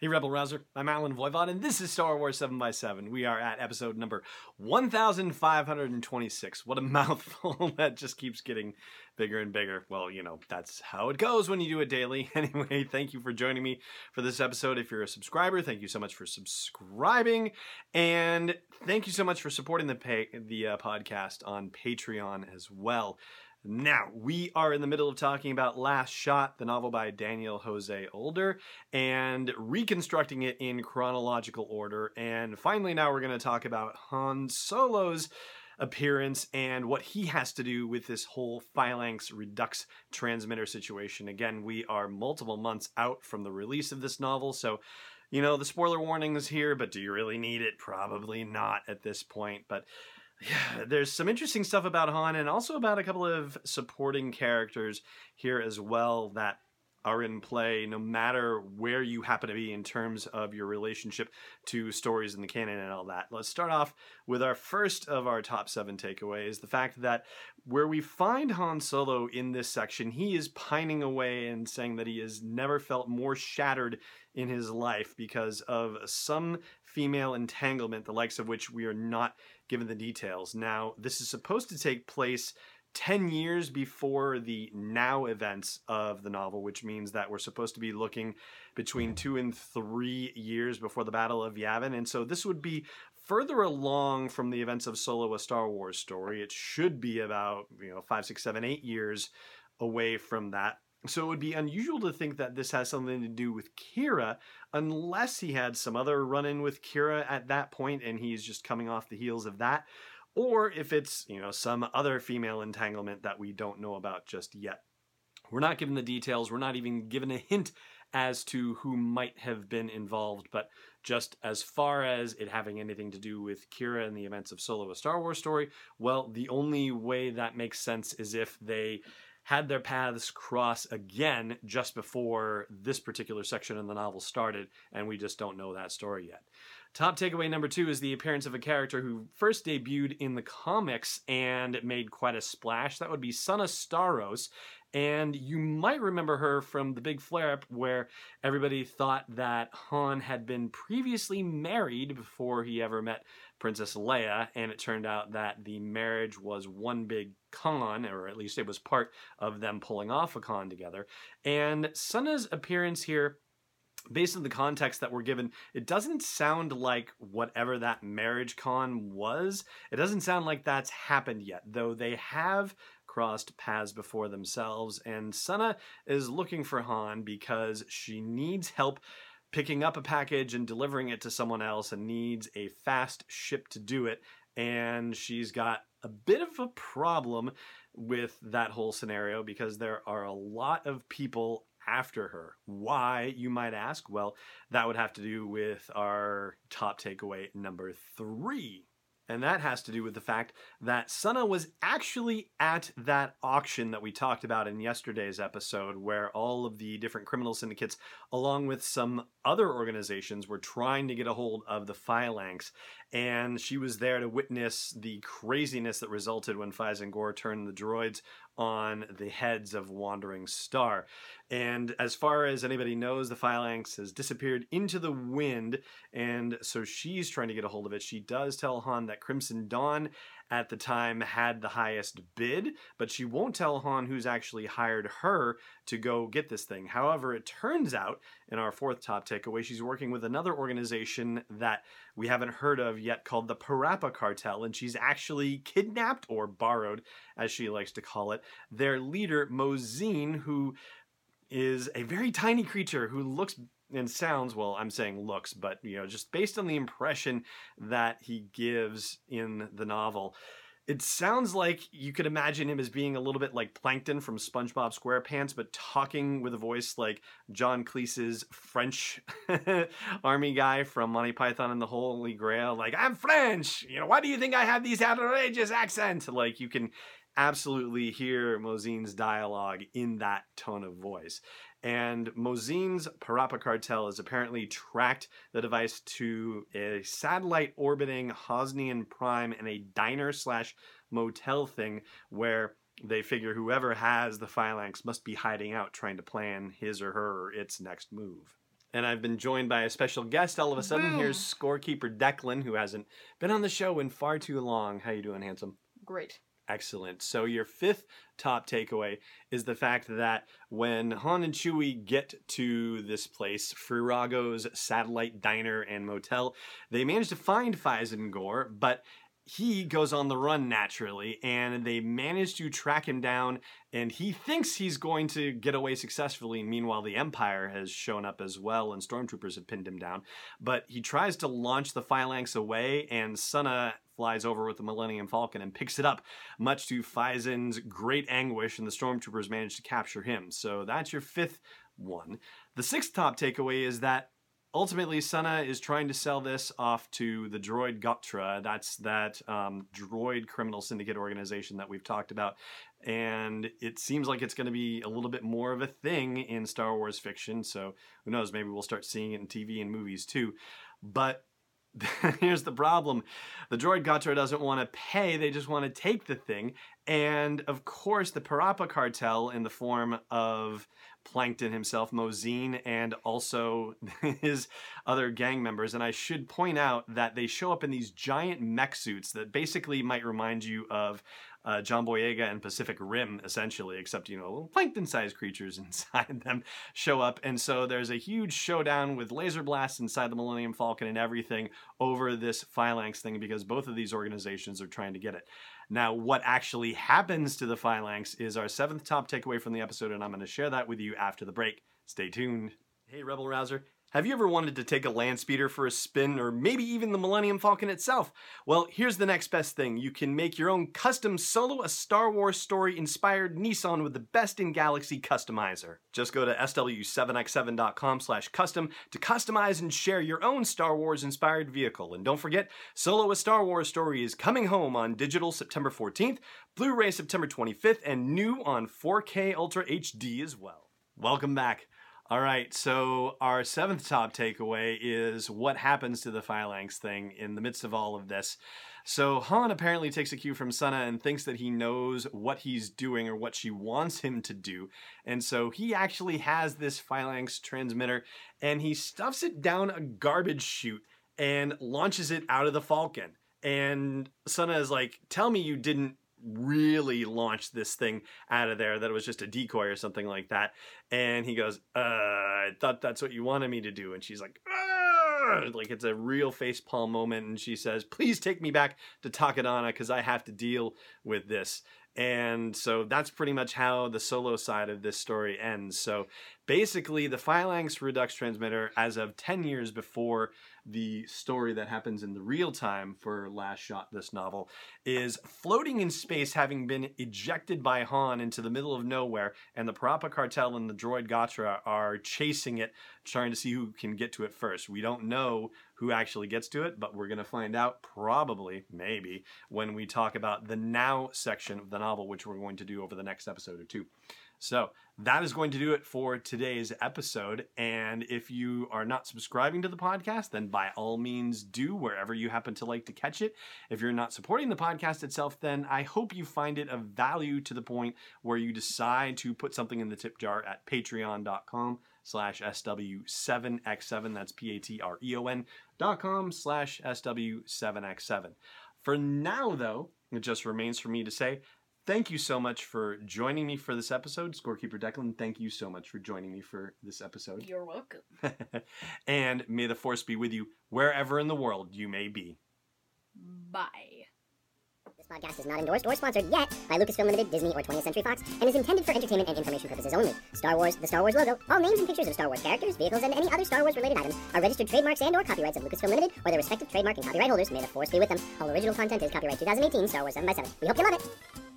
Hey, Rebel Rouser. I'm Allen Voivod, and this is Star Wars 7x7. We are at episode number 1526. What a mouthful that just keeps getting bigger and bigger. Well, you know, that's how it goes when you do it daily. Anyway, thank you for joining me for this episode. If you're a subscriber, thank you so much for subscribing. And thank you so much for supporting the, pay- the uh, podcast on Patreon as well. Now, we are in the middle of talking about Last Shot, the novel by Daniel Jose Older, and reconstructing it in chronological order. And finally, now we're going to talk about Han Solo's appearance and what he has to do with this whole Phalanx Redux transmitter situation. Again, we are multiple months out from the release of this novel, so you know, the spoiler warning is here, but do you really need it? Probably not at this point. But yeah, there's some interesting stuff about Han and also about a couple of supporting characters here as well that are in play no matter where you happen to be in terms of your relationship to stories in the canon and all that. Let's start off with our first of our top seven takeaways the fact that where we find Han Solo in this section, he is pining away and saying that he has never felt more shattered in his life because of some female entanglement, the likes of which we are not given the details. Now, this is supposed to take place 10 years before the now events of the novel, which means that we're supposed to be looking between two and three years before the Battle of Yavin. And so this would be further along from the events of Solo, a Star Wars story. It should be about, you know, five, six, seven, eight years away from that. So it would be unusual to think that this has something to do with Qi'ra, unless he had some other run in with Qi'ra at that point and he's just coming off the heels of that or if it's, you know, some other female entanglement that we don't know about just yet. We're not given the details, we're not even given a hint as to who might have been involved, but just as far as it having anything to do with Qi'ra and the events of Solo, a Star Wars story, well, the only way that makes sense is if they had their paths cross again just before this particular section of the novel started, and we just don't know that story yet. Top takeaway number two is the appearance of a character who first debuted in the comics and made quite a splash. That would be Sana Starros. And you might remember her from the big flare up where everybody thought that Han had been previously married before he ever met Princess Leia. And it turned out that the marriage was one big con, or at least it was part of them pulling off a con together. And Sana's appearance here based on the context that we're given, it doesn't sound like whatever that marriage con was. It doesn't sound like that's happened yet, though they have crossed paths before themselves. And Sana is looking for Han because she needs help picking up a package and delivering it to someone else and needs a fast ship to do it. And she's got a bit of a problem with that whole scenario because there are a lot of people after her. Why, you might ask? Well, that would have to do with our top takeaway number three. And that has to do with the fact that Sana was actually at that auction that we talked about in yesterday's episode, where all of the different criminal syndicates, along with some other organizations, were trying to get a hold of the phalanx. And she was there to witness the craziness that resulted when Fyzen Gor turned the droids on the heads of Wandering Star. And as far as anybody knows, the phalanx has disappeared into the wind, and so she's trying to get a hold of it. She does tell Han that Crimson Dawn at the time had the highest bid, but she won't tell Han who's actually hired her to go get this thing. However, it turns out, in our fourth top takeaway, she's working with another organization that we haven't heard of yet called the Parappa Cartel, and she's actually kidnapped or borrowed, as she likes to call it, their leader, Mozine, who is a very tiny creature who looks and sounds well i'm saying looks but you know just based on the impression that he gives in the novel it sounds like you could imagine him as being a little bit like plankton from spongebob squarepants but talking with a voice like john cleese's french army guy from monty python and the holy grail like i'm french! You know why do you think i have these outrageous accents? Like you can absolutely hear mozine's dialogue in that tone of voice and Mozine's Parappa cartel has apparently tracked the device to a satellite orbiting Hosnian Prime and a diner slash motel thing where they figure whoever has the phalanx must be hiding out trying to plan his or her or its next move. And I've been joined by a special guest all of a sudden. Here's scorekeeper Declan, who hasn't been on the show in far too long. How you doing, handsome? Great. Excellent. So your fifth top takeaway is the fact that when Han and Chewie get to this place, Furago's satellite diner and motel, they manage to find Fyzen Gor, but he goes on the run naturally, and they manage to track him down, and he thinks he's going to get away successfully. Meanwhile, the Empire has shown up as well, and stormtroopers have pinned him down. But he tries to launch the phalanx away, and Sana flies over with the Millennium Falcon and picks it up, much to Fyzen's great anguish, and the stormtroopers manage to capture him. So that's your fifth one. The sixth top takeaway is that ultimately Sana is trying to sell this off to the droid Gotra. That's that um, droid criminal syndicate organization that we've talked about. And it seems like it's going to be a little bit more of a thing in Star Wars fiction. So who knows? Maybe we'll start seeing it in TV and movies too. But here's the problem the droid Gotra doesn't want to pay, they just want to take the thing. And of course, the Parappa cartel, in the form of Plankton himself, Mozine, and also his other gang members. And I should point out that they show up in these giant mech suits that basically might remind you of uh, John Boyega and Pacific Rim, essentially, except, you know, little plankton sized creatures inside them show up. And so there's a huge showdown with laser blasts inside the Millennium Falcon and everything over this phalanx thing because both of these organizations are trying to get it. Now, what actually happens to the phalanx is our seventh top takeaway from the episode, and I'm going to share that with you after the break. Stay tuned. Hey, Rebel Rouser. Have you ever wanted to take a land speeder for a spin, or maybe even the Millennium Falcon itself? Well, here's the next best thing. You can make your own custom solo a Star Wars story inspired Nissan with the best in galaxy customizer. Just go to sw7x7.com slash custom to customize and share your own Star Wars inspired vehicle. And don't forget, Solo a Star Wars story is coming home on digital September 14th, Blu-ray September 25th, and new on 4K Ultra HD as well. Welcome back. All right, so our seventh top takeaway is what happens to the phalanx thing in the midst of all of this. So Han apparently takes a cue from Sana and thinks that he knows what he's doing or what she wants him to do. And so he actually has this phalanx transmitter and he stuffs it down a garbage chute and launches it out of the Falcon. And Sana is like, Tell me you didn't really launch this thing out of there that it was just a decoy or something like that. And he goes uh i thought that's what you wanted me to do. And she's like like it's a real face palm moment. And she says please take me back to takodana because i have to deal with this. And so that's pretty much how the solo side of this story ends. So basically the phalanx redux transmitter as of 10 years before the story that happens in the real time for last shot this novel is floating in space having been ejected by han into the middle of nowhere and the parappa cartel and the droid gotra are chasing it trying to see who can get to it first. We don't know who actually gets to it but we're going to find out probably maybe when we talk about the now section of the novel which we're going to do over the next episode or two so that is going to do it for today's episode. And if you are not subscribing to the podcast, then by all means do wherever you happen to like to catch it. If you're not supporting the podcast itself, then I hope you find it of value to the point where you decide to put something in the tip jar at patreon.com slash SW7X7. That's P-A-T-R-E-O-N dot com slash SW7X7. For now, though, it just remains for me to say thank you so much for joining me for this episode. Scorekeeper Declan, thank you so much for joining me for this episode. You're welcome. and may the force be with you wherever in the world you may be. Bye. This podcast is not endorsed or sponsored yet by Lucasfilm Limited, Disney, or 20th Century Fox, and is intended for entertainment and information purposes only. Star Wars, the Star Wars logo, all names and pictures of Star Wars characters, vehicles, and any other Star Wars related items are registered trademarks and or copyrights of Lucasfilm Limited or their respective trademark and copyright holders. May the force be with them. All original content is copyright 2018 Star Wars 7 by 7 We hope you love it.